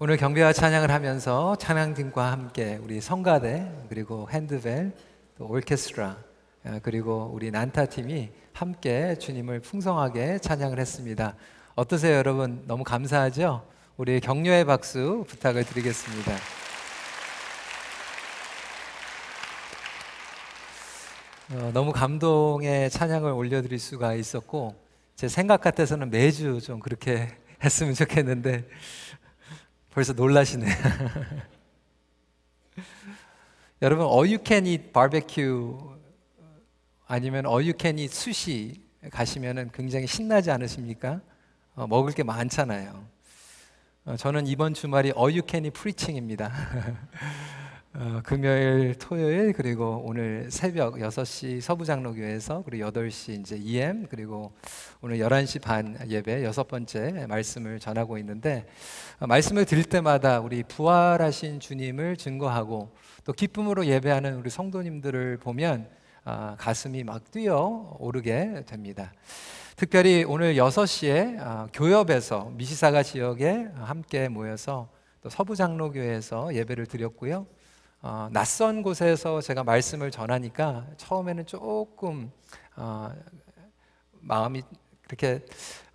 오늘 경배와 찬양을 하면서 찬양팀과 함께 우리 성가대 그리고 핸드벨 또 오케스트라 아, 그리고 우리 난타 팀이 함께 주님을 풍성하게 찬양을 했습니다. 어떠세요, 여러분? 너무 감사하죠? 우리 격려의 박수 부탁을 드리겠습니다. 어, 너무 감동의 찬양을 올려드릴 수가 있었고 제 생각 같아서는 매주 좀 그렇게 했으면 좋겠는데 벌써 놀라시네. 여러분, all you can eat barbecue 아니면 all you can eat 수시 가시면은 굉장히 신나지 않으십니까? 어, 먹을 게 많잖아요. 어, 저는 이번 주말이 all you can eat preaching입니다. 어, 금요일, 토요일 그리고 오늘 새벽 6시 서부장로교회에서 그리고 8시 이제 EM 그리고 오늘 11시 반 예배 여섯 번째 말씀을 전하고 있는데 어, 말씀을 드릴 때마다 우리 부활하신 주님을 증거하고 또 기쁨으로 예배하는 우리 성도님들을 보면 어, 가슴이 막 뛰어 오르게 됩니다. 특별히 오늘 6시에 어, 교협에서 미시사가 지역에 함께 모여서 또 서부장로교회에서 예배를 드렸고요. 어, 낯선 곳에서 제가 말씀을 전하니까 처음에는 조금 어, 마음이 그렇게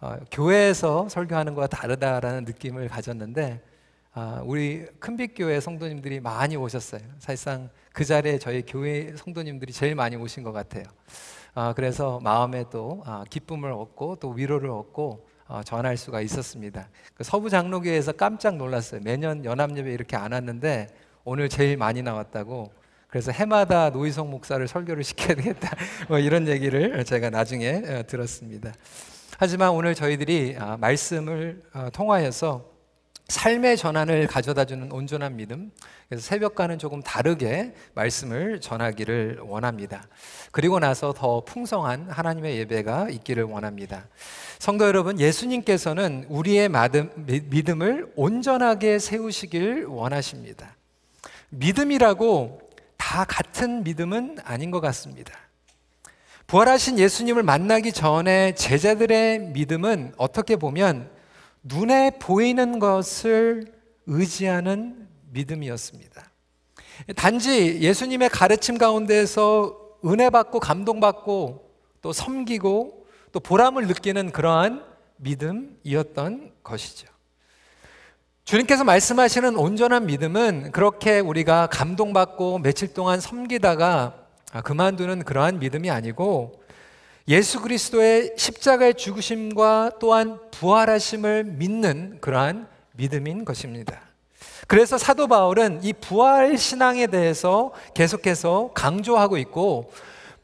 어, 교회에서 설교하는 것과 다르다라는 느낌을 가졌는데 아, 우리 큰빛교회 성도님들이 많이 오셨어요. 사실상 그 자리에 저희 교회 성도님들이 제일 많이 오신 것 같아요. 아, 그래서 마음에 또 아, 기쁨을 얻고 또 위로를 얻고 어, 전할 수가 있었습니다. 그 서부 장로교회에서 깜짝 놀랐어요. 매년 연합 예배 이렇게 안 왔는데 오늘 제일 많이 나왔다고 그래서 해마다 노희성 목사를 설교를 시켜야 되겠다 뭐 이런 얘기를 제가 나중에 어, 들었습니다. 하지만 오늘 저희들이 아, 말씀을 어, 통하여서 삶의 전환을 가져다주는 온전한 믿음. 그래서 새벽과는 조금 다르게 말씀을 전하기를 원합니다. 그리고 나서 더 풍성한 하나님의 예배가 있기를 원합니다. 성도 여러분, 예수님께서는 우리의 믿음을 온전하게 세우시길 원하십니다. 믿음이라고 다 같은 믿음은 아닌 것 같습니다. 부활하신 예수님을 만나기 전에 제자들의 믿음은 어떻게 보면 눈에 보이는 것을 의지하는 믿음이었습니다. 단지 예수님의 가르침 가운데서 은혜 받고 감동받고 또 섬기고 또 보람을 느끼는 그러한 믿음이었던 것이죠. 주님께서 말씀하시는 온전한 믿음은 그렇게 우리가 감동받고 며칠 동안 섬기다가 그만두는 그러한 믿음이 아니고 예수 그리스도의 십자가의 죽으심과 또한 부활하심을 믿는 그러한 믿음인 것입니다. 그래서 사도 바울은 이 부활 신앙에 대해서 계속해서 강조하고 있고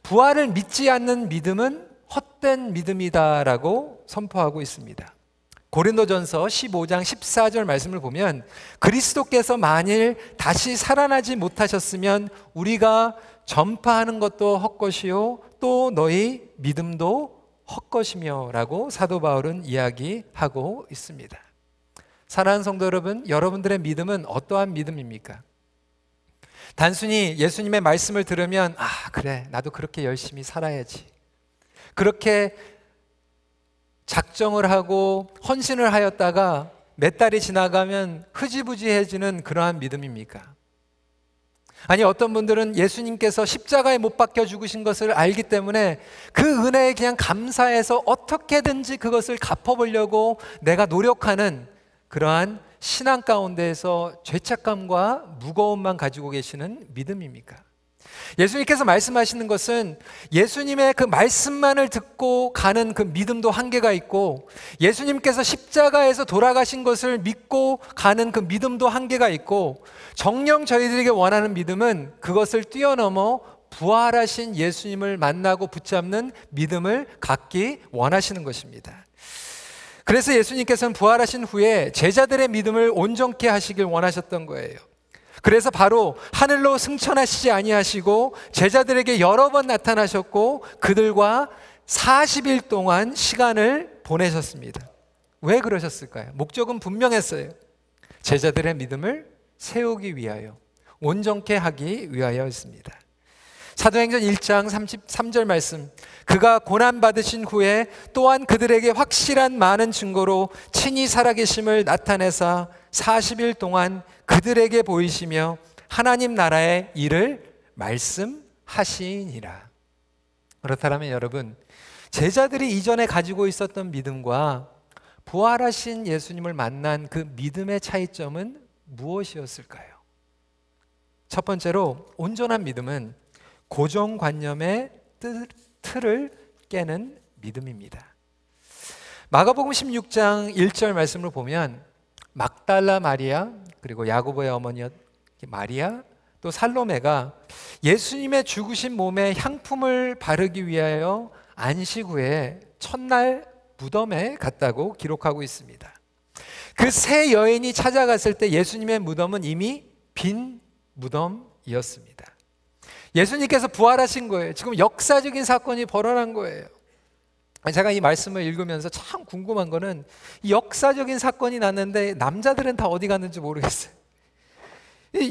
부활을 믿지 않는 믿음은 헛된 믿음이다라고 선포하고 있습니다. 고린도전서 15장 14절 말씀을 보면 그리스도께서 만일 다시 살아나지 못하셨으면 우리가 전파하는 것도 헛것이요 또 너희 믿음도 헛것이며라고 사도 바울은 이야기하고 있습니다. 사랑하는 성도 여러분, 여러분들의 믿음은 어떠한 믿음입니까? 단순히 예수님의 말씀을 들으면 아, 그래. 나도 그렇게 열심히 살아야지. 그렇게 작정을 하고 헌신을 하였다가 몇 달이 지나가면 흐지부지해지는 그러한 믿음입니까? 아니 어떤 분들은 예수님께서 십자가에 못 박혀 죽으신 것을 알기 때문에 그 은혜에 그냥 감사해서 어떻게든지 그것을 갚아보려고 내가 노력하는 그러한 신앙 가운데에서 죄책감과 무거움만 가지고 계시는 믿음입니까? 예수님께서 말씀하시는 것은 예수님의 그 말씀만을 듣고 가는 그 믿음도 한계가 있고 예수님께서 십자가에서 돌아가신 것을 믿고 가는 그 믿음도 한계가 있고 정령 저희들에게 원하는 믿음은 그것을 뛰어넘어 부활하신 예수님을 만나고 붙잡는 믿음을 갖기 원하시는 것입니다. 그래서 예수님께서는 부활하신 후에 제자들의 믿음을 온전케 하시길 원하셨던 거예요. 그래서 바로 하늘로 승천하시지 아니하시고 제자들에게 여러 번 나타나셨고 그들과 40일 동안 시간을 보내셨습니다. 왜 그러셨을까요? 목적은 분명했어요. 제자들의 믿음을 세우기 위하여, 온전케 하기 위하여였습니다. 사도행전 1장 33절 말씀. 그가 고난 받으신 후에 또한 그들에게 확실한 많은 증거로 친히 살아계심을 나타내사 40일 동안 그들에게 보이시며 하나님 나라의 일을 말씀하시니라. 그렇다면 여러분, 제자들이 이전에 가지고 있었던 믿음과 부활하신 예수님을 만난 그 믿음의 차이점은 무엇이었을까요? 첫 번째로 온전한 믿음은 고정관념의 틀을 깨는 믿음입니다. 마가복음 16장 1절 말씀을 보면 막달라 마리아 그리고 야고보의 어머니 마리아 또 살로메가 예수님의 죽으신 몸에 향품을 바르기 위하여 안식 후에 첫날 무덤에 갔다고 기록하고 있습니다. 그 세 여인이 찾아갔을 때 예수님의 무덤은 이미 빈 무덤이었습니다. 예수님께서 부활하신 거예요. 지금 역사적인 사건이 벌어난 거예요. 제가 이 말씀을 읽으면서 참 궁금한 거는 역사적인 사건이 났는데 남자들은 다 어디 갔는지 모르겠어요.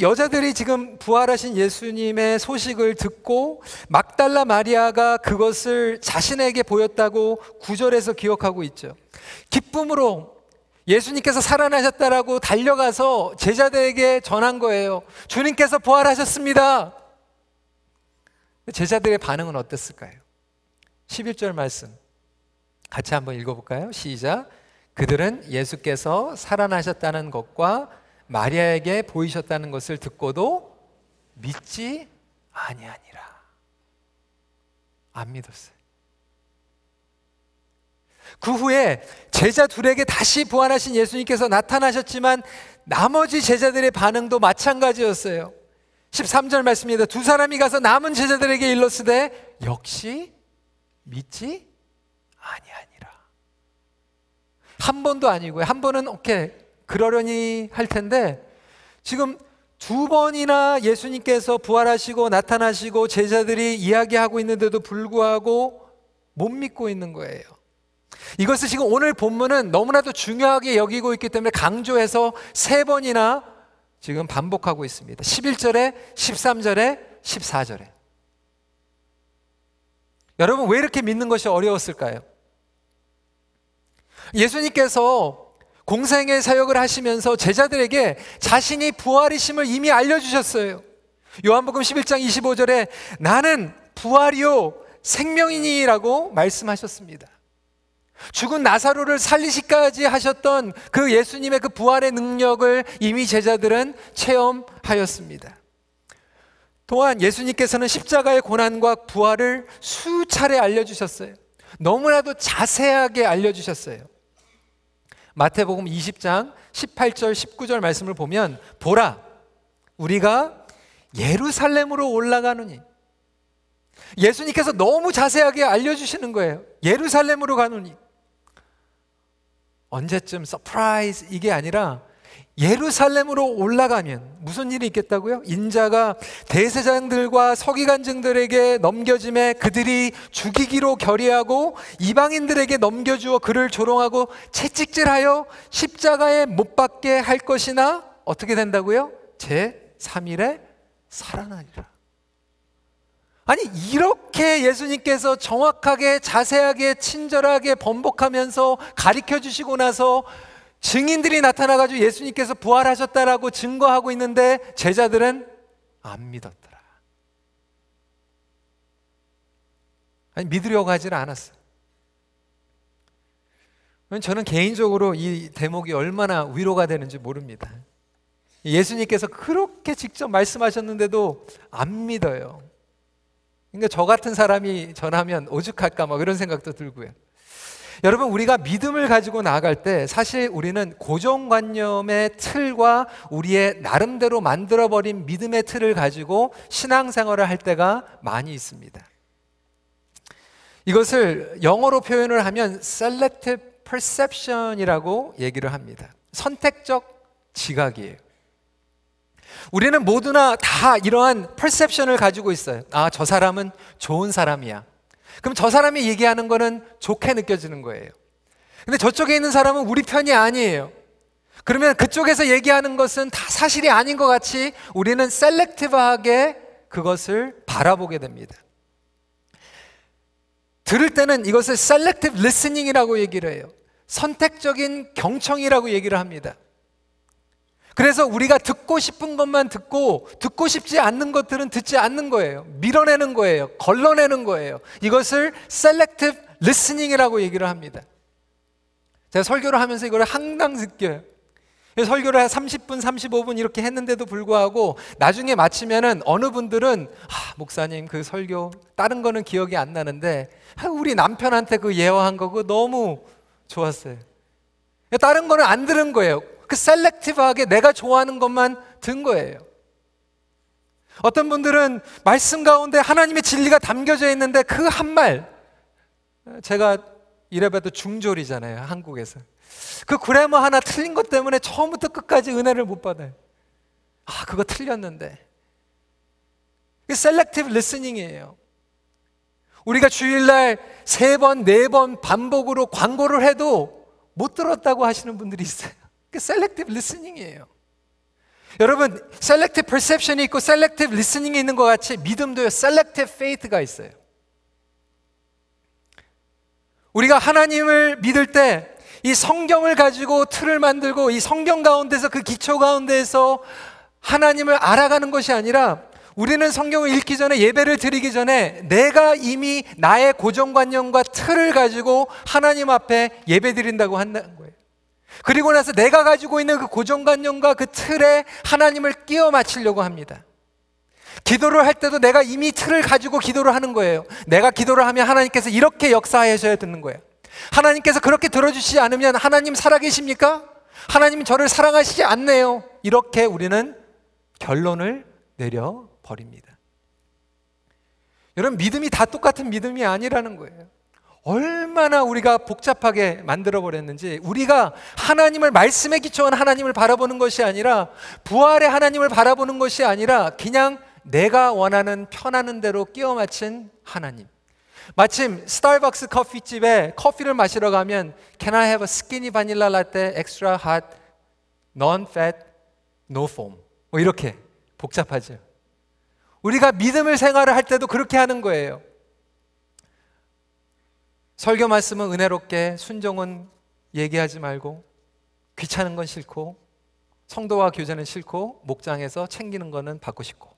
여자들이 지금 부활하신 예수님의 소식을 듣고 막달라 마리아가 그것을 자신에게 보였다고 구절에서 기억하고 있죠. 기쁨으로 예수님께서 살아나셨다라고 달려가서 제자들에게 전한 거예요. 주님께서 부활하셨습니다. 제자들의 반응은 어땠을까요? 11절 말씀 같이 한번 읽어볼까요? 시작. 그들은 예수께서 살아나셨다는 것과 마리아에게 보이셨다는 것을 듣고도 믿지 아니하니라. 안 믿었어요. 그 후에 제자 둘에게 다시 부활하신 예수님께서 나타나셨지만 나머지 제자들의 반응도 마찬가지였어요. 13절 말씀입니다. 두 사람이 가서 남은 제자들에게 일렀으되 역시 믿지 아니하니라. 한 번도 아니고요. 한 번은 오케이 그러려니 할 텐데 지금 두 번이나 예수님께서 부활하시고 나타나시고 제자들이 이야기하고 있는데도 불구하고 못 믿고 있는 거예요. 이것을 지금 오늘 본문은 너무나도 중요하게 여기고 있기 때문에 강조해서 세 번이나 지금 반복하고 있습니다. 11절에, 13절에, 14절에. 여러분, 왜 이렇게 믿는 것이 어려웠을까요? 예수님께서 공생의 사역을 하시면서 제자들에게 자신이 부활이심을 이미 알려주셨어요. 요한복음 11장 25절에 나는 부활이요 생명이니라고 말씀하셨습니다. 죽은 나사로를 살리시까지 하셨던 그 예수님의 그 부활의 능력을 이미 제자들은 체험하였습니다. 또한 예수님께서는 십자가의 고난과 부활을 수차례 알려주셨어요. 너무나도 자세하게 알려주셨어요. 마태복음 20장 18절 19절 말씀을 보면 보라 우리가 예루살렘으로 올라가노니 예수님께서 너무 자세하게 알려주시는 거예요. 예루살렘으로 가느니 언제쯤 surprise 이게 아니라 예루살렘으로 올라가면 무슨 일이 있겠다고요? 인자가 대세장들과 서기관증들에게 넘겨짐에 그들이 죽이기로 결의하고 이방인들에게 넘겨주어 그를 조롱하고 채찍질하여 십자가에 못 박게 할 것이나 어떻게 된다고요? 제 3일에 살아나리라. 아니 이렇게 예수님께서 정확하게 자세하게 친절하게 번복하면서 가르쳐 주시고 나서 증인들이 나타나 가지고 예수님께서 부활하셨다라고 증거하고 있는데 제자들은 안 믿었더라. 아니 믿으려고 하질 않았어. 저는 개인적으로 이 대목이 얼마나 위로가 되는지 모릅니다. 예수님께서 그렇게 직접 말씀하셨는데도 안 믿어요. 그러니까 저 같은 사람이 전하면 오죽할까 막 이런 생각도 들고요. 여러분 우리가 믿음을 가지고 나아갈 때 사실 우리는 고정관념의 틀과 우리의 나름대로 만들어 버린 믿음의 틀을 가지고 신앙생활을 할 때가 많이 있습니다. 이것을 영어로 표현을 하면 selective perception이라고 얘기를 합니다. 선택적 지각이에요. 우리는 모두나 다 이러한 퍼셉션을 가지고 있어요. 아, 저 사람은 좋은 사람이야. 그럼 저 사람이 얘기하는 거는 좋게 느껴지는 거예요. 근데 저쪽에 있는 사람은 우리 편이 아니에요. 그러면 그쪽에서 얘기하는 것은 다 사실이 아닌 것 같이 우리는 셀렉티브하게 그것을 바라보게 됩니다. 들을 때는 이것을 selective listening이라고 얘기를 해요. 선택적인 경청이라고 얘기를 합니다. 그래서 우리가 듣고 싶은 것만 듣고 듣고 싶지 않는 것들은 듣지 않는 거예요. 밀어내는 거예요. 걸러내는 거예요. 이것을 selective listening이라고 얘기를 합니다. 제가 설교를 하면서 이걸 항상 느껴요. 설교를 한 30분, 35분 이렇게 했는데도 불구하고 나중에 마치면은 어느 분들은 아, 목사님 그 설교 다른 거는 기억이 안 나는데 아, 우리 남편한테 그 예화한 거 그거 너무 좋았어요. 다른 거는 안 들은 거예요. 그 셀렉티브하게 내가 좋아하는 것만 든 거예요. 어떤 분들은 말씀 가운데 하나님의 진리가 담겨져 있는데 그 한 말, 제가 이래봐도 중졸이잖아요, 한국에서. 그 grammar 하나 틀린 것 때문에 처음부터 끝까지 은혜를 못 받아요. 아, 그거 틀렸는데. 그 selective listening이에요. 우리가 주일날 세 번, 네 번 반복으로 광고를 해도 못 들었다고 하시는 분들이 있어요. 그 selective listening이에요. 여러분, selective perception이 있고 selective listening이 있는 것 같이 믿음도요, selective faith가 있어요. 우리가 하나님을 믿을 때 이 성경을 가지고 틀을 만들고 이 성경 가운데서 그 기초 가운데서 하나님을 알아가는 것이 아니라 우리는 성경을 읽기 전에 예배를 드리기 전에 내가 이미 나의 고정관념과 틀을 가지고 하나님 앞에 예배 드린다고 한다는 거예요. 그리고 나서 내가 가지고 있는 그 고정관념과 그 틀에 하나님을 끼워 맞추려고 합니다. 기도를 할 때도 내가 이미 틀을 가지고 기도를 하는 거예요. 내가 기도를 하면 하나님께서 이렇게 역사하셔야 되는 거예요. 하나님께서 그렇게 들어주시지 않으면 하나님 살아계십니까? 하나님 저를 사랑하시지 않네요. 이렇게 우리는 결론을 내려버립니다. 여러분, 믿음이 다 똑같은 믿음이 아니라는 거예요. 얼마나 우리가 복잡하게 만들어 버렸는지 우리가 하나님을 말씀에 기초한 하나님을 바라보는 것이 아니라 부활의 하나님을 바라보는 것이 아니라 그냥 내가 원하는 편하는 대로 끼워 맞춘 하나님. 마침 스타벅스 커피집에 커피를 마시러 가면 Can I have a skinny vanilla latte, extra hot, non-fat, no foam? 뭐 이렇게 복잡하죠. 우리가 믿음을 생활을 할 때도 그렇게 하는 거예요. 설교 말씀은 은혜롭게 순종은 얘기하지 말고 귀찮은 건 싫고 성도와 교제는 싫고 목장에서 챙기는 거는 받고 싶고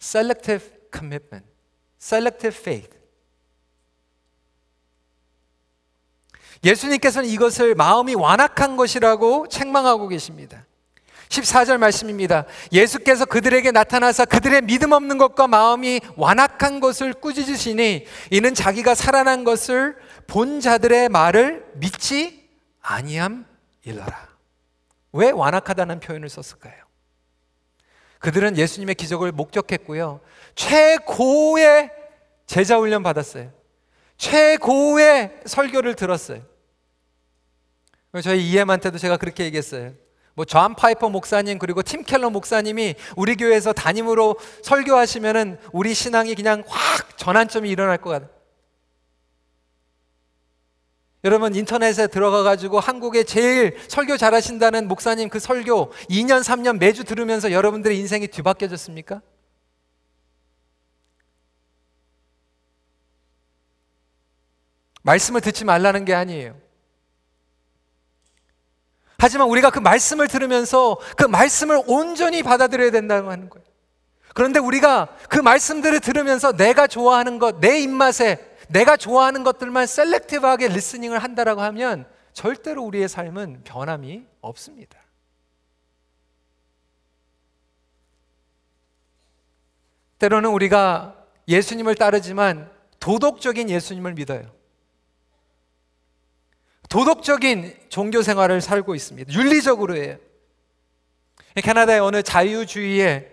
selective commitment, selective faith. 예수님께서는 이것을 마음이 완악한 것이라고 책망하고 계십니다. 14절 말씀입니다. 예수께서 그들에게 나타나서 그들의 믿음 없는 것과 마음이 완악한 것을 꾸짖으시니 이는 자기가 살아난 것을 본 자들의 말을 믿지 아니함일러라. 왜 완악하다는 표현을 썼을까요? 그들은 예수님의 기적을 목격했고요. 최고의 제자 훈련 받았어요. 최고의 설교를 들었어요. 저희 이엠한테도 제가 그렇게 얘기했어요. 뭐존 파이퍼 목사님 그리고 팀 켈러 목사님이 우리 교회에서 담임으로 설교하시면은 우리 신앙이 그냥 확 전환점이 일어날 것 같아요. 여러분 인터넷에 들어가 가지고 한국에 제일 설교 잘하신다는 목사님 그 설교 2년 3년 매주 들으면서 여러분들의 인생이 뒤바뀌어졌습니까? 말씀을 듣지 말라는 게 아니에요. 하지만 우리가 그 말씀을 들으면서 그 말씀을 온전히 받아들여야 된다고 하는 거예요. 그런데 우리가 그 말씀들을 들으면서 내가 좋아하는 것, 내 입맛에 내가 좋아하는 것들만 셀렉티브하게 리스닝을 한다라고 하면 절대로 우리의 삶은 변함이 없습니다. 때로는 우리가 예수님을 따르지만 도덕적인 예수님을 믿어요. 도덕적인 종교 생활을 살고 있습니다. 윤리적으로예요. 캐나다의 어느 자유주의의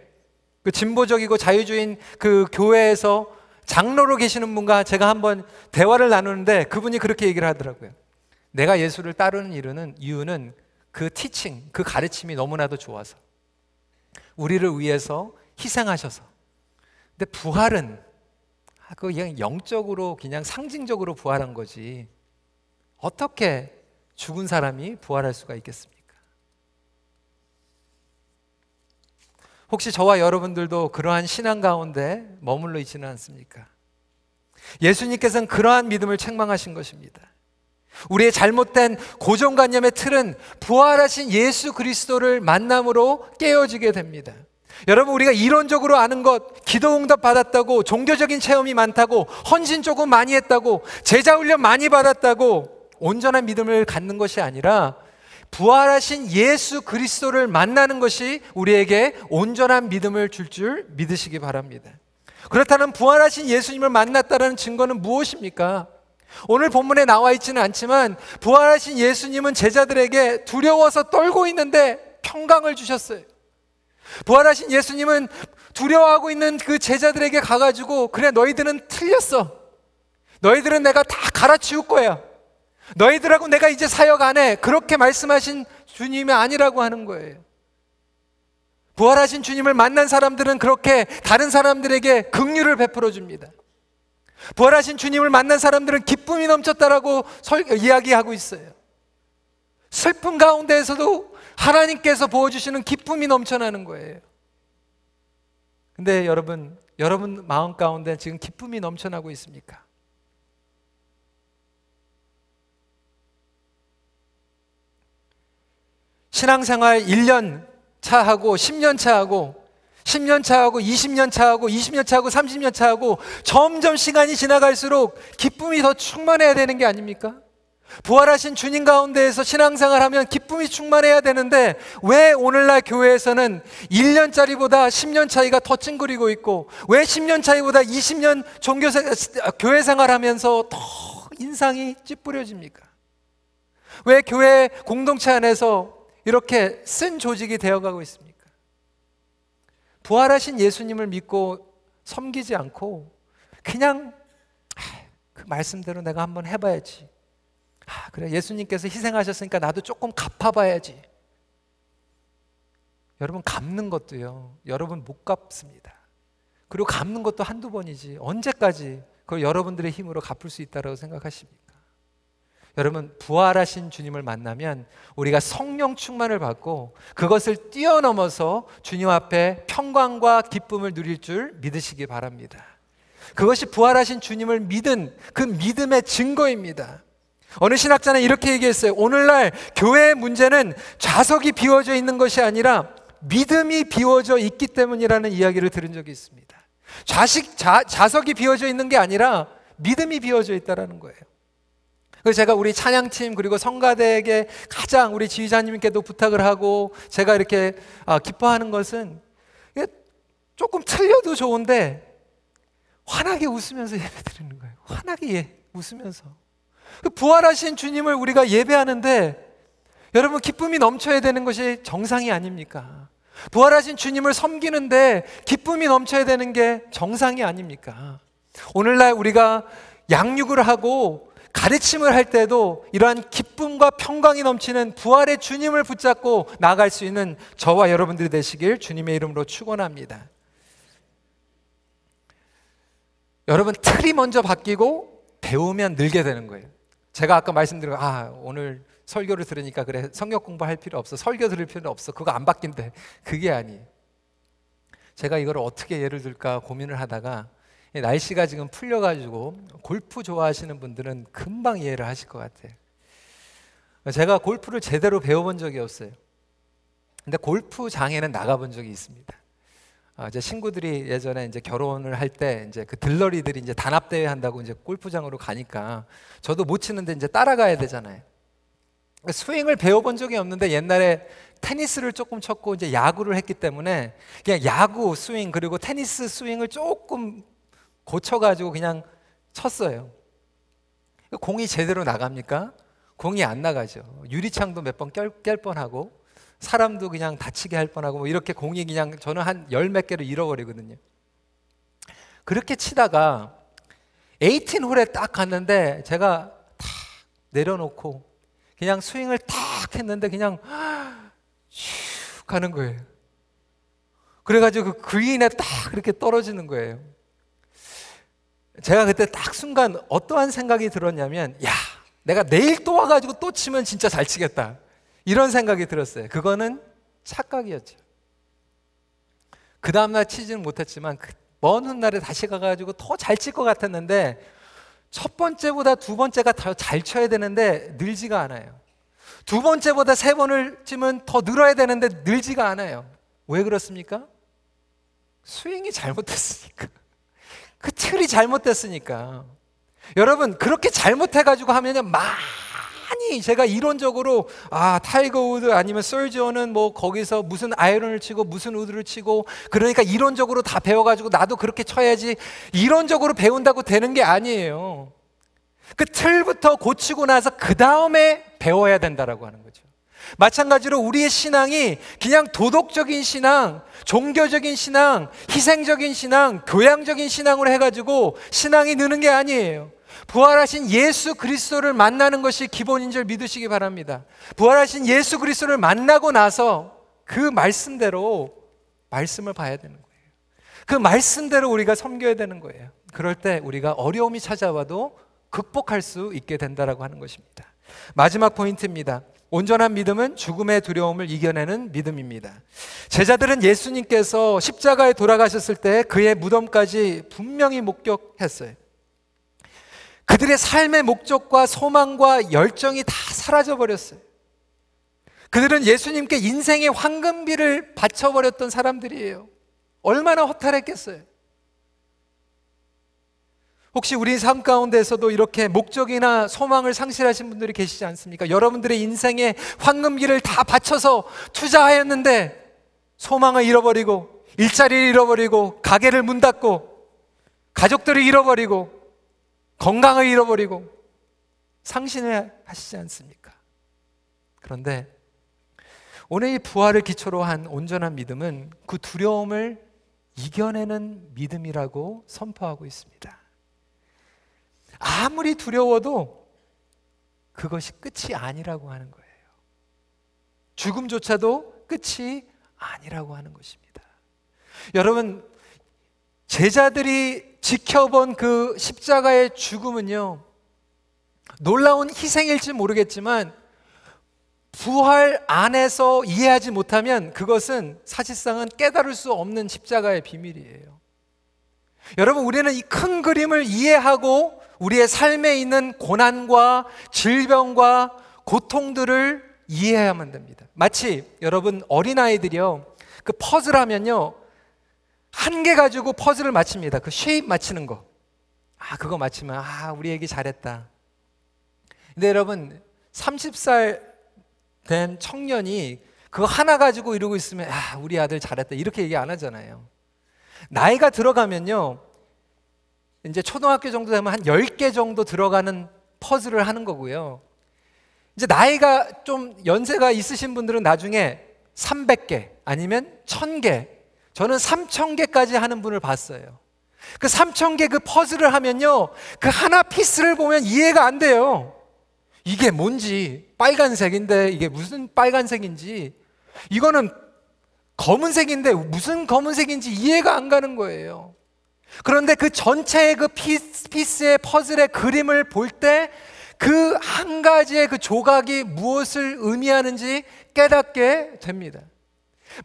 그 진보적이고 자유주의인 그 교회에서 장로로 계시는 분과 제가 한번 대화를 나누는데 그분이 그렇게 얘기를 하더라고요. 내가 예수를 따르는 이유는, 이유는 그 티칭, 그 가르침이 너무나도 좋아서. 우리를 위해서 희생하셔서. 근데 부활은 아, 그 그냥 영적으로 그냥 상징적으로 부활한 거지. 어떻게 죽은 사람이 부활할 수가 있겠습니까? 혹시 저와 여러분들도 그러한 신앙 가운데 머물러 있지는 않습니까? 예수님께서는 그러한 믿음을 책망하신 것입니다. 우리의 잘못된 고정관념의 틀은 부활하신 예수 그리스도를 만남으로 깨어지게 됩니다. 여러분, 우리가 이론적으로 아는 것, 기도 응답 받았다고, 종교적인 체험이 많다고, 헌신 조금 많이 했다고, 제자 훈련 많이 받았다고, 온전한 믿음을 갖는 것이 아니라, 부활하신 예수 그리스도를 만나는 것이 우리에게 온전한 믿음을 줄줄 믿으시기 바랍니다. 그렇다면 부활하신 예수님을 만났다는 증거는 무엇입니까? 오늘 본문에 나와 있지는 않지만 부활하신 예수님은 제자들에게 두려워서 떨고 있는데 평강을 주셨어요. 부활하신 예수님은 두려워하고 있는 그 제자들에게 가가지고 그래 너희들은 틀렸어. 너희들은 내가 다 갈아치울 거야. 너희들하고 내가 이제 사역 안 해. 그렇게 말씀하신 주님이 아니라고 하는 거예요. 부활하신 주님을 만난 사람들은 그렇게 다른 사람들에게 긍휼을 베풀어 줍니다. 부활하신 주님을 만난 사람들은 기쁨이 넘쳤다라고 설, 이야기하고 있어요. 슬픔 가운데에서도 하나님께서 보여주시는 기쁨이 넘쳐나는 거예요. 근데 여러분, 여러분 마음 가운데 지금 기쁨이 넘쳐나고 있습니까? 신앙생활 1년 차하고 10년 차하고 10년 차하고 20년 차하고 20년 차하고 30년 차하고 점점 시간이 지나갈수록 기쁨이 더 충만해야 되는 게 아닙니까? 부활하신 주님 가운데에서 신앙생활 하면 기쁨이 충만해야 되는데 왜 오늘날 교회에서는 1년짜리보다 10년 차이가 더 찡그리고 있고 왜 10년 차이보다 20년 종교 생, 교회 생활 하면서 더 인상이 찌푸려집니까? 왜 교회 공동체 안에서 이렇게 쓴 조직이 되어가고 있습니까? 부활하신 예수님을 믿고 섬기지 않고 그냥 그 말씀대로 내가 한번 해봐야지. 아, 그래 예수님께서 희생하셨으니까 나도 조금 갚아봐야지. 여러분 갚는 것도요. 여러분 못 갚습니다. 그리고 갚는 것도 한두 번이지 언제까지 그걸 여러분들의 힘으로 갚을 수 있다고 생각하십니까? 여러분 부활하신 주님을 만나면 우리가 성령 충만을 받고 그것을 뛰어넘어서 주님 앞에 평강과 기쁨을 누릴 줄 믿으시기 바랍니다. 그것이 부활하신 주님을 믿은 그 믿음의 증거입니다. 어느 신학자는 이렇게 얘기했어요. 오늘날 교회의 문제는 좌석이 비워져 있는 것이 아니라 믿음이 비워져 있기 때문이라는 이야기를 들은 적이 있습니다. 좌식, 좌, 좌석이 비워져 있는 게 아니라 믿음이 비워져 있다는 거예요. 그래서 제가 우리 찬양팀 그리고 성가대에게 가장 우리 지휘자님께도 부탁을 하고 제가 이렇게 아, 기뻐하는 것은 조금 틀려도 좋은데 환하게 웃으면서 예배 드리는 거예요. 환하게 예, 웃으면서. 그 부활하신 주님을 우리가 예배하는데 여러분 기쁨이 넘쳐야 되는 것이 정상이 아닙니까? 부활하신 주님을 섬기는데 기쁨이 넘쳐야 되는 게 정상이 아닙니까? 오늘날 우리가 양육을 하고 가르침을 할 때도 이러한 기쁨과 평강이 넘치는 부활의 주님을 붙잡고 나아갈 수 있는 저와 여러분들이 되시길 주님의 이름으로 축원합니다. 여러분 틀이 먼저 바뀌고 배우면 늘게 되는 거예요. 제가 아까 말씀드린 아 오늘 설교를 들으니까 그래 성경 공부할 필요 없어 설교 들을 필요 없어 그거 안 바뀐대 그게 아니. 제가 이걸 어떻게 예를 들까 고민을 하다가 날씨가 지금 풀려가지고 골프 좋아하시는 분들은 금방 이해를 하실 것 같아요. 제가 골프를 제대로 배워본 적이 없어요. 근데 골프장에는 나가본 적이 있습니다. 아, 제 친구들이 예전에 이제 결혼을 할 때 이제 그 들러리들이 이제 단합 대회 한다고 이제 골프장으로 가니까 저도 못 치는데 이제 따라가야 되잖아요. 그러니까 스윙을 배워본 적이 없는데 옛날에 테니스를 조금 쳤고 이제 야구를 했기 때문에 그냥 야구 스윙 그리고 테니스 스윙을 조금 고쳐가지고 그냥 쳤어요. 공이 제대로 나갑니까? 공이 안 나가죠. 유리창도 몇 번 깰 뻔하고 사람도 그냥 다치게 할 뻔하고 뭐 이렇게 공이 그냥 저는 한 열 몇 개를 잃어버리거든요. 그렇게 치다가 18홀에 딱 갔는데 제가 탁 내려놓고 그냥 스윙을 탁 했는데 그냥 슉 가는 거예요. 그래가지고 그 그린에 딱 그렇게 떨어지는 거예요. 제가 그때 딱 순간 어떠한 생각이 들었냐면, 야, 내가 내일 또 와가지고 또 치면 진짜 잘 치겠다. 이런 생각이 들었어요. 그거는 착각이었죠. 그 다음날 치지는 못했지만 그 먼 훗날에 다시 가가지고 더 잘 칠 것 같았는데 첫 번째보다 두 번째가 더 잘 쳐야 되는데 늘지가 않아요. 두 번째보다 세 번을 치면 더 늘어야 되는데 늘지가 않아요. 왜 그렇습니까? 스윙이 잘못됐으니까. 그 틀이 잘못됐으니까. 여러분, 그렇게 잘못해가지고 하면요, 많이 제가 이론적으로, 아, 타이거 우드 아니면 솔저는 뭐 거기서 무슨 아이론을 치고 무슨 우드를 치고, 그러니까 이론적으로 다 배워가지고 나도 그렇게 쳐야지, 이론적으로 배운다고 되는 게 아니에요. 그 틀부터 고치고 나서 그 다음에 배워야 된다라고 하는 거죠. 마찬가지로 우리의 신앙이 그냥 도덕적인 신앙, 종교적인 신앙, 희생적인 신앙, 교양적인 신앙으로 해가지고 신앙이 느는 게 아니에요. 부활하신 예수 그리스도를 만나는 것이 기본인 줄 믿으시기 바랍니다. 부활하신 예수 그리스도를 만나고 나서 그 말씀대로 말씀을 봐야 되는 거예요. 그 말씀대로 우리가 섬겨야 되는 거예요. 그럴 때 우리가 어려움이 찾아와도 극복할 수 있게 된다라고 하는 것입니다. 마지막 포인트입니다. 온전한 믿음은 죽음의 두려움을 이겨내는 믿음입니다. 제자들은 예수님께서 십자가에 돌아가셨을 때 그의 무덤까지 분명히 목격했어요. 그들의 삶의 목적과 소망과 열정이 다 사라져 버렸어요. 그들은 예수님께 인생의 황금비를 바쳐버렸던 사람들이에요. 얼마나 허탈했겠어요. 혹시 우리 삶 가운데서도 이렇게 목적이나 소망을 상실하신 분들이 계시지 않습니까? 여러분들의 인생에 황금기를 다 바쳐서 투자하였는데 소망을 잃어버리고 일자리를 잃어버리고 가게를 문 닫고 가족들을 잃어버리고 건강을 잃어버리고 상신을 하시지 않습니까? 그런데 오늘 이 부활을 기초로 한 온전한 믿음은 그 두려움을 이겨내는 믿음이라고 선포하고 있습니다. 아무리 두려워도 그것이 끝이 아니라고 하는 거예요. 죽음조차도 끝이 아니라고 하는 것입니다. 여러분, 제자들이 지켜본 그 십자가의 죽음은요, 놀라운 희생일지 모르겠지만, 부활 안에서 이해하지 못하면 그것은 사실상은 깨달을 수 없는 십자가의 비밀이에요. 여러분, 우리는 이 큰 그림을 이해하고 우리의 삶에 있는 고난과 질병과 고통들을 이해해야만 됩니다. 마치 여러분 어린아이들이요. 그 퍼즐 하면요. 한 개 가지고 퍼즐을 맞춥니다. 그 쉐입 맞히는 거. 아, 그거 맞히면 아, 우리 애기 잘했다. 근데 여러분 30살 된 청년이 그거 하나 가지고 이러고 있으면 아, 우리 아들 잘했다. 이렇게 얘기 안 하잖아요. 나이가 들어가면요. 이제 초등학교 정도 되면 한 10개 정도 들어가는 퍼즐을 하는 거고요. 이제 나이가 좀 연세가 있으신 분들은 나중에 300개 아니면 1000개, 저는 3000개까지 하는 분을 봤어요. 그 3000개 그 퍼즐을 하면요. 그 하나 piece를 보면 이해가 안 돼요. 이게 뭔지, 빨간색인데 이게 무슨 빨간색인지, 이거는 검은색인데 무슨 검은색인지 이해가 안 가는 거예요. 그런데 그 전체의 그 piece, 의 퍼즐의 그림을 볼 때 그 한 가지의 그 조각이 무엇을 의미하는지 깨닫게 됩니다.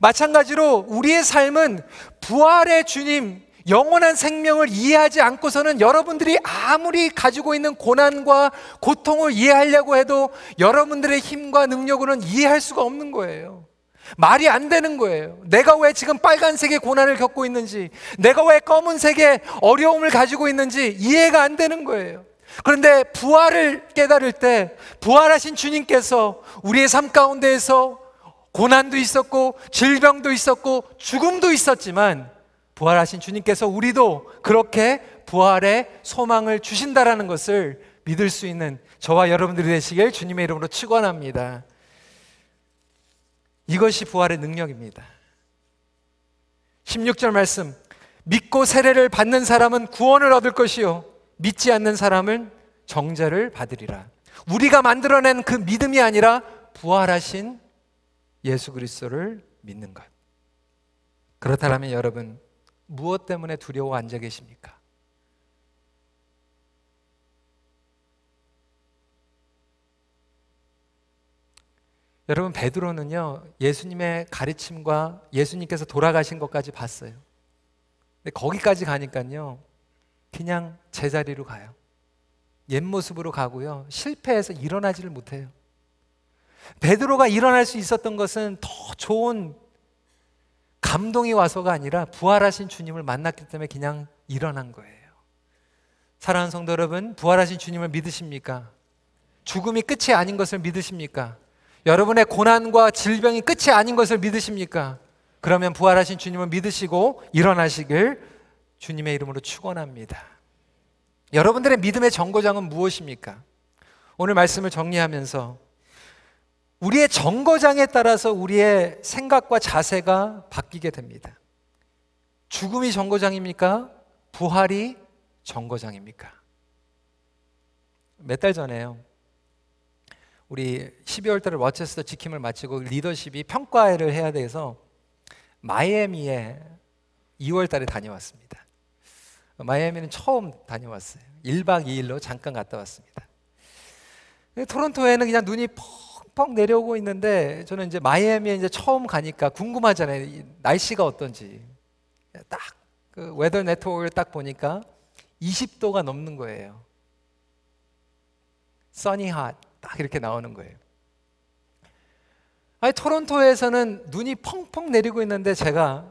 마찬가지로 우리의 삶은 부활의 주님, 영원한 생명을 이해하지 않고서는 여러분들이 아무리 가지고 있는 고난과 고통을 이해하려고 해도 여러분들의 힘과 능력으로는 이해할 수가 없는 거예요. 말이 안 되는 거예요. 내가 왜 지금 빨간색의 고난을 겪고 있는지, 내가 왜 검은색의 어려움을 가지고 있는지 이해가 안 되는 거예요. 그런데 부활을 깨달을 때, 부활하신 주님께서 우리의 삶 가운데에서 고난도 있었고, 질병도 있었고, 죽음도 있었지만, 부활하신 주님께서 우리도 그렇게 부활의 소망을 주신다라는 것을 믿을 수 있는 저와 여러분들이 되시길 주님의 이름으로 축원합니다. 이것이 부활의 능력입니다. 16절 말씀. 믿고 세례를 받는 사람은 구원을 얻을 것이요. 믿지 않는 사람은 정죄를 받으리라. 우리가 만들어낸 그 믿음이 아니라 부활하신 예수 그리스도를 믿는 것. 그렇다면 여러분 무엇 때문에 두려워 앉아 계십니까? 여러분 베드로는요 예수님의 가르침과 예수님께서 돌아가신 것까지 봤어요. 근데 거기까지 가니까요 그냥 제자리로 가요. 옛 모습으로 가고요 실패해서 일어나지를 못해요. 베드로가 일어날 수 있었던 것은 더 좋은 감동이 와서가 아니라 부활하신 주님을 만났기 때문에 그냥 일어난 거예요. 사랑하는 성도 여러분, 부활하신 주님을 믿으십니까? 죽음이 끝이 아닌 것을 믿으십니까? 여러분의 고난과 질병이 끝이 아닌 것을 믿으십니까? 그러면 부활하신 주님을 믿으시고 일어나시길 주님의 이름으로 축원합니다. 여러분들의 믿음의 정거장은 무엇입니까? 오늘 말씀을 정리하면서 우리의 정거장에 따라서 우리의 생각과 자세가 바뀌게 됩니다. 죽음이 정거장입니까? 부활이 정거장입니까? 몇 달 전에요. 우리 12월 달에 로체스터 GKYM을 마치고 리더십이 평가회를 해야 돼서 마이애미에 2월 달에 다녀왔습니다. 마이애미는 처음 다녀왔어요. 1박 2일로 잠깐 갔다 왔습니다. 토론토에는 그냥 눈이 펑펑 내려오고 있는데 저는 이제 마이애미에 이제 처음 가니까 궁금하잖아요. 날씨가 어떤지. 딱 그 Weather Network를 딱 보니까 20도가 넘는 거예요. 써니 핫. 딱 이렇게 나오는 거예요. 아니 토론토에서는 눈이 펑펑 내리고 있는데 제가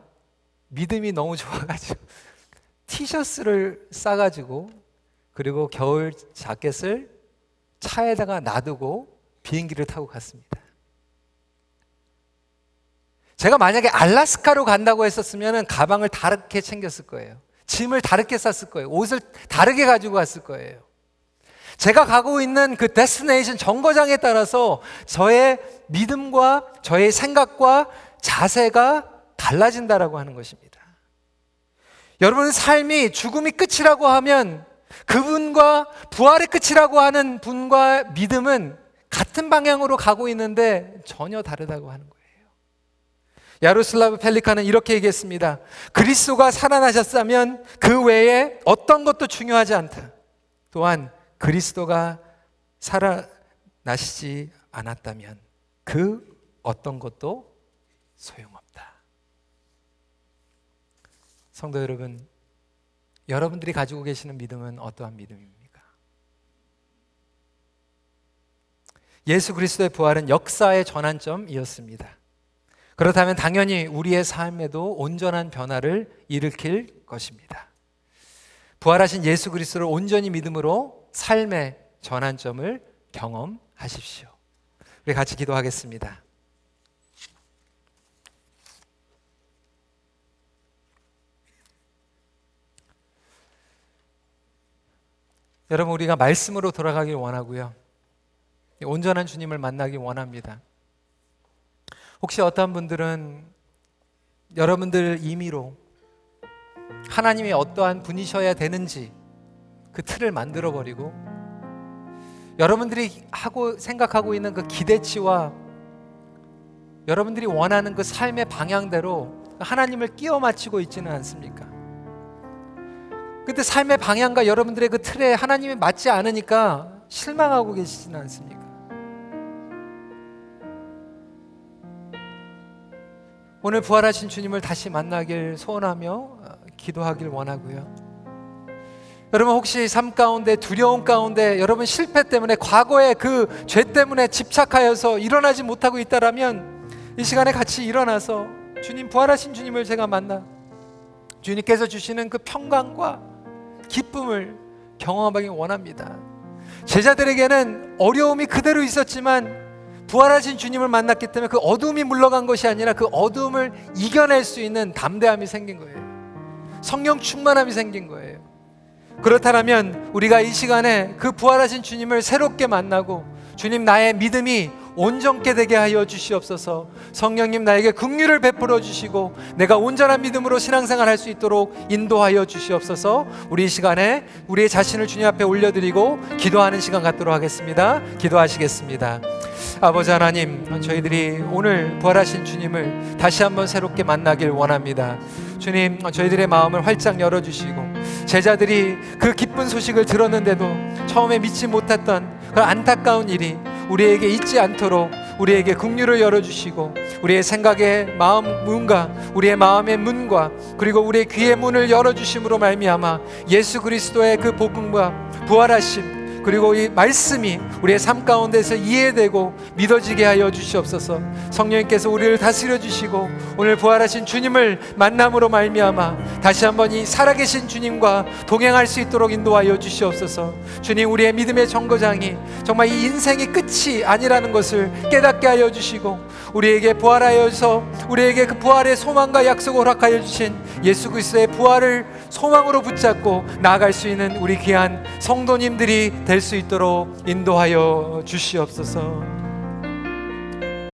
믿음이 너무 좋아가지고 티셔츠를 싸가지고 그리고 겨울 자켓을 차에다가 놔두고 비행기를 타고 갔습니다. 제가 만약에 알라스카로 간다고 했었으면 가방을 다르게 챙겼을 거예요. 짐을 다르게 쌌을 거예요. 옷을 다르게 가지고 갔을 거예요. 제가 가고 있는 그 데스티네이션 정거장에 따라서 저의 믿음과 저의 생각과 자세가 달라진다라고 하는 것입니다. 여러분 삶이 죽음이 끝이라고 하면 그분과 부활의 끝이라고 하는 분과 믿음은 같은 방향으로 가고 있는데 전혀 다르다고 하는 거예요. 야로슬라브 펠리카는 이렇게 얘기했습니다. 그리스도가 살아나셨다면 그 외에 어떤 것도 중요하지 않다. 또한 그리스도가 살아나시지 않았다면 그 어떤 것도 소용없다. 성도 여러분, 여러분들이 가지고 계시는 믿음은 어떠한 믿음입니까? 예수 그리스도의 부활은 역사의 전환점이었습니다. 그렇다면 당연히 우리의 삶에도 온전한 변화를 일으킬 것입니다. 부활하신 예수 그리스도를 온전히 믿음으로 삶의 전환점을 경험하십시오. 우리 같이 기도하겠습니다. 여러분 우리가 말씀으로 돌아가길 원하고요. 온전한 주님을 만나기 원합니다. 혹시 어떤 분들은 여러분들 임의로 하나님이 어떠한 분이셔야 되는지 그 틀을 만들어 버리고 여러분들이 하고 생각하고 있는 그 기대치와 여러분들이 원하는 그 삶의 방향대로 하나님을 끼워 맞추고 있지는 않습니까? 근데 삶의 방향과 여러분들의 그 틀에 하나님이 맞지 않으니까 실망하고 계시지는 않습니까? 오늘 부활하신 주님을 다시 만나길 소원하며 기도하길 원하고요. 여러분 혹시 삶 가운데 두려움 가운데 여러분 실패 때문에 과거의 그 죄 때문에 집착하여서 일어나지 못하고 있다라면 이 시간에 같이 일어나서 주님 부활하신 주님을 제가 만나 주님께서 주시는 그 평강과 기쁨을 경험하기 원합니다. 제자들에게는 어려움이 그대로 있었지만 부활하신 주님을 만났기 때문에 그 어둠이 물러간 것이 아니라 그 어둠을 이겨낼 수 있는 담대함이 생긴 거예요. 성령 충만함이 생긴 거예요. 그렇다면 우리가 이 시간에 그 부활하신 주님을 새롭게 만나고 주님 나의 믿음이 온전케 되게 하여 주시옵소서. 성령님 나에게 긍휼을 베풀어 주시고 내가 온전한 믿음으로 신앙생활 할 수 있도록 인도하여 주시옵소서. 우리 이 시간에 우리의 자신을 주님 앞에 올려드리고 기도하는 시간 갖도록 하겠습니다. 기도하시겠습니다. 아버지 하나님, 저희들이 오늘 부활하신 주님을 다시 한번 새롭게 만나길 원합니다. 주님, 저희들의 마음을 활짝 열어주시고 제자들이 그 기쁜 소식을 들었는데도 처음에 믿지 못했던 그 안타까운 일이 우리에게 잊지 않도록 우리에게 긍휼을 열어주시고 우리의 생각의 마음 문과 우리의 마음의 문과 그리고 우리의 귀의 문을 열어주심으로 말미암아 예수 그리스도의 그 복음과 부활하심 그리고 이 말씀이 우리의 삶 가운데서 이해되고 믿어지게 하여 주시옵소서. 성령님께서 우리를 다스려 주시고 오늘 부활하신 주님을 만남으로 말미암아 다시 한번 이 살아계신 주님과 동행할 수 있도록 인도하여 주시옵소서. 주님 우리의 믿음의 정거장이 정말 이 인생이 끝이 아니라는 것을 깨닫게 하여 주시고 우리에게 부활하여서 우리에게 그 부활의 소망과 약속을 허락하여 주신 예수 그리스도의 부활을 소망으로 붙잡고 나아갈 수 있는 우리 귀한 성도님들이 될 수 있도록 인도하여 주시옵소서.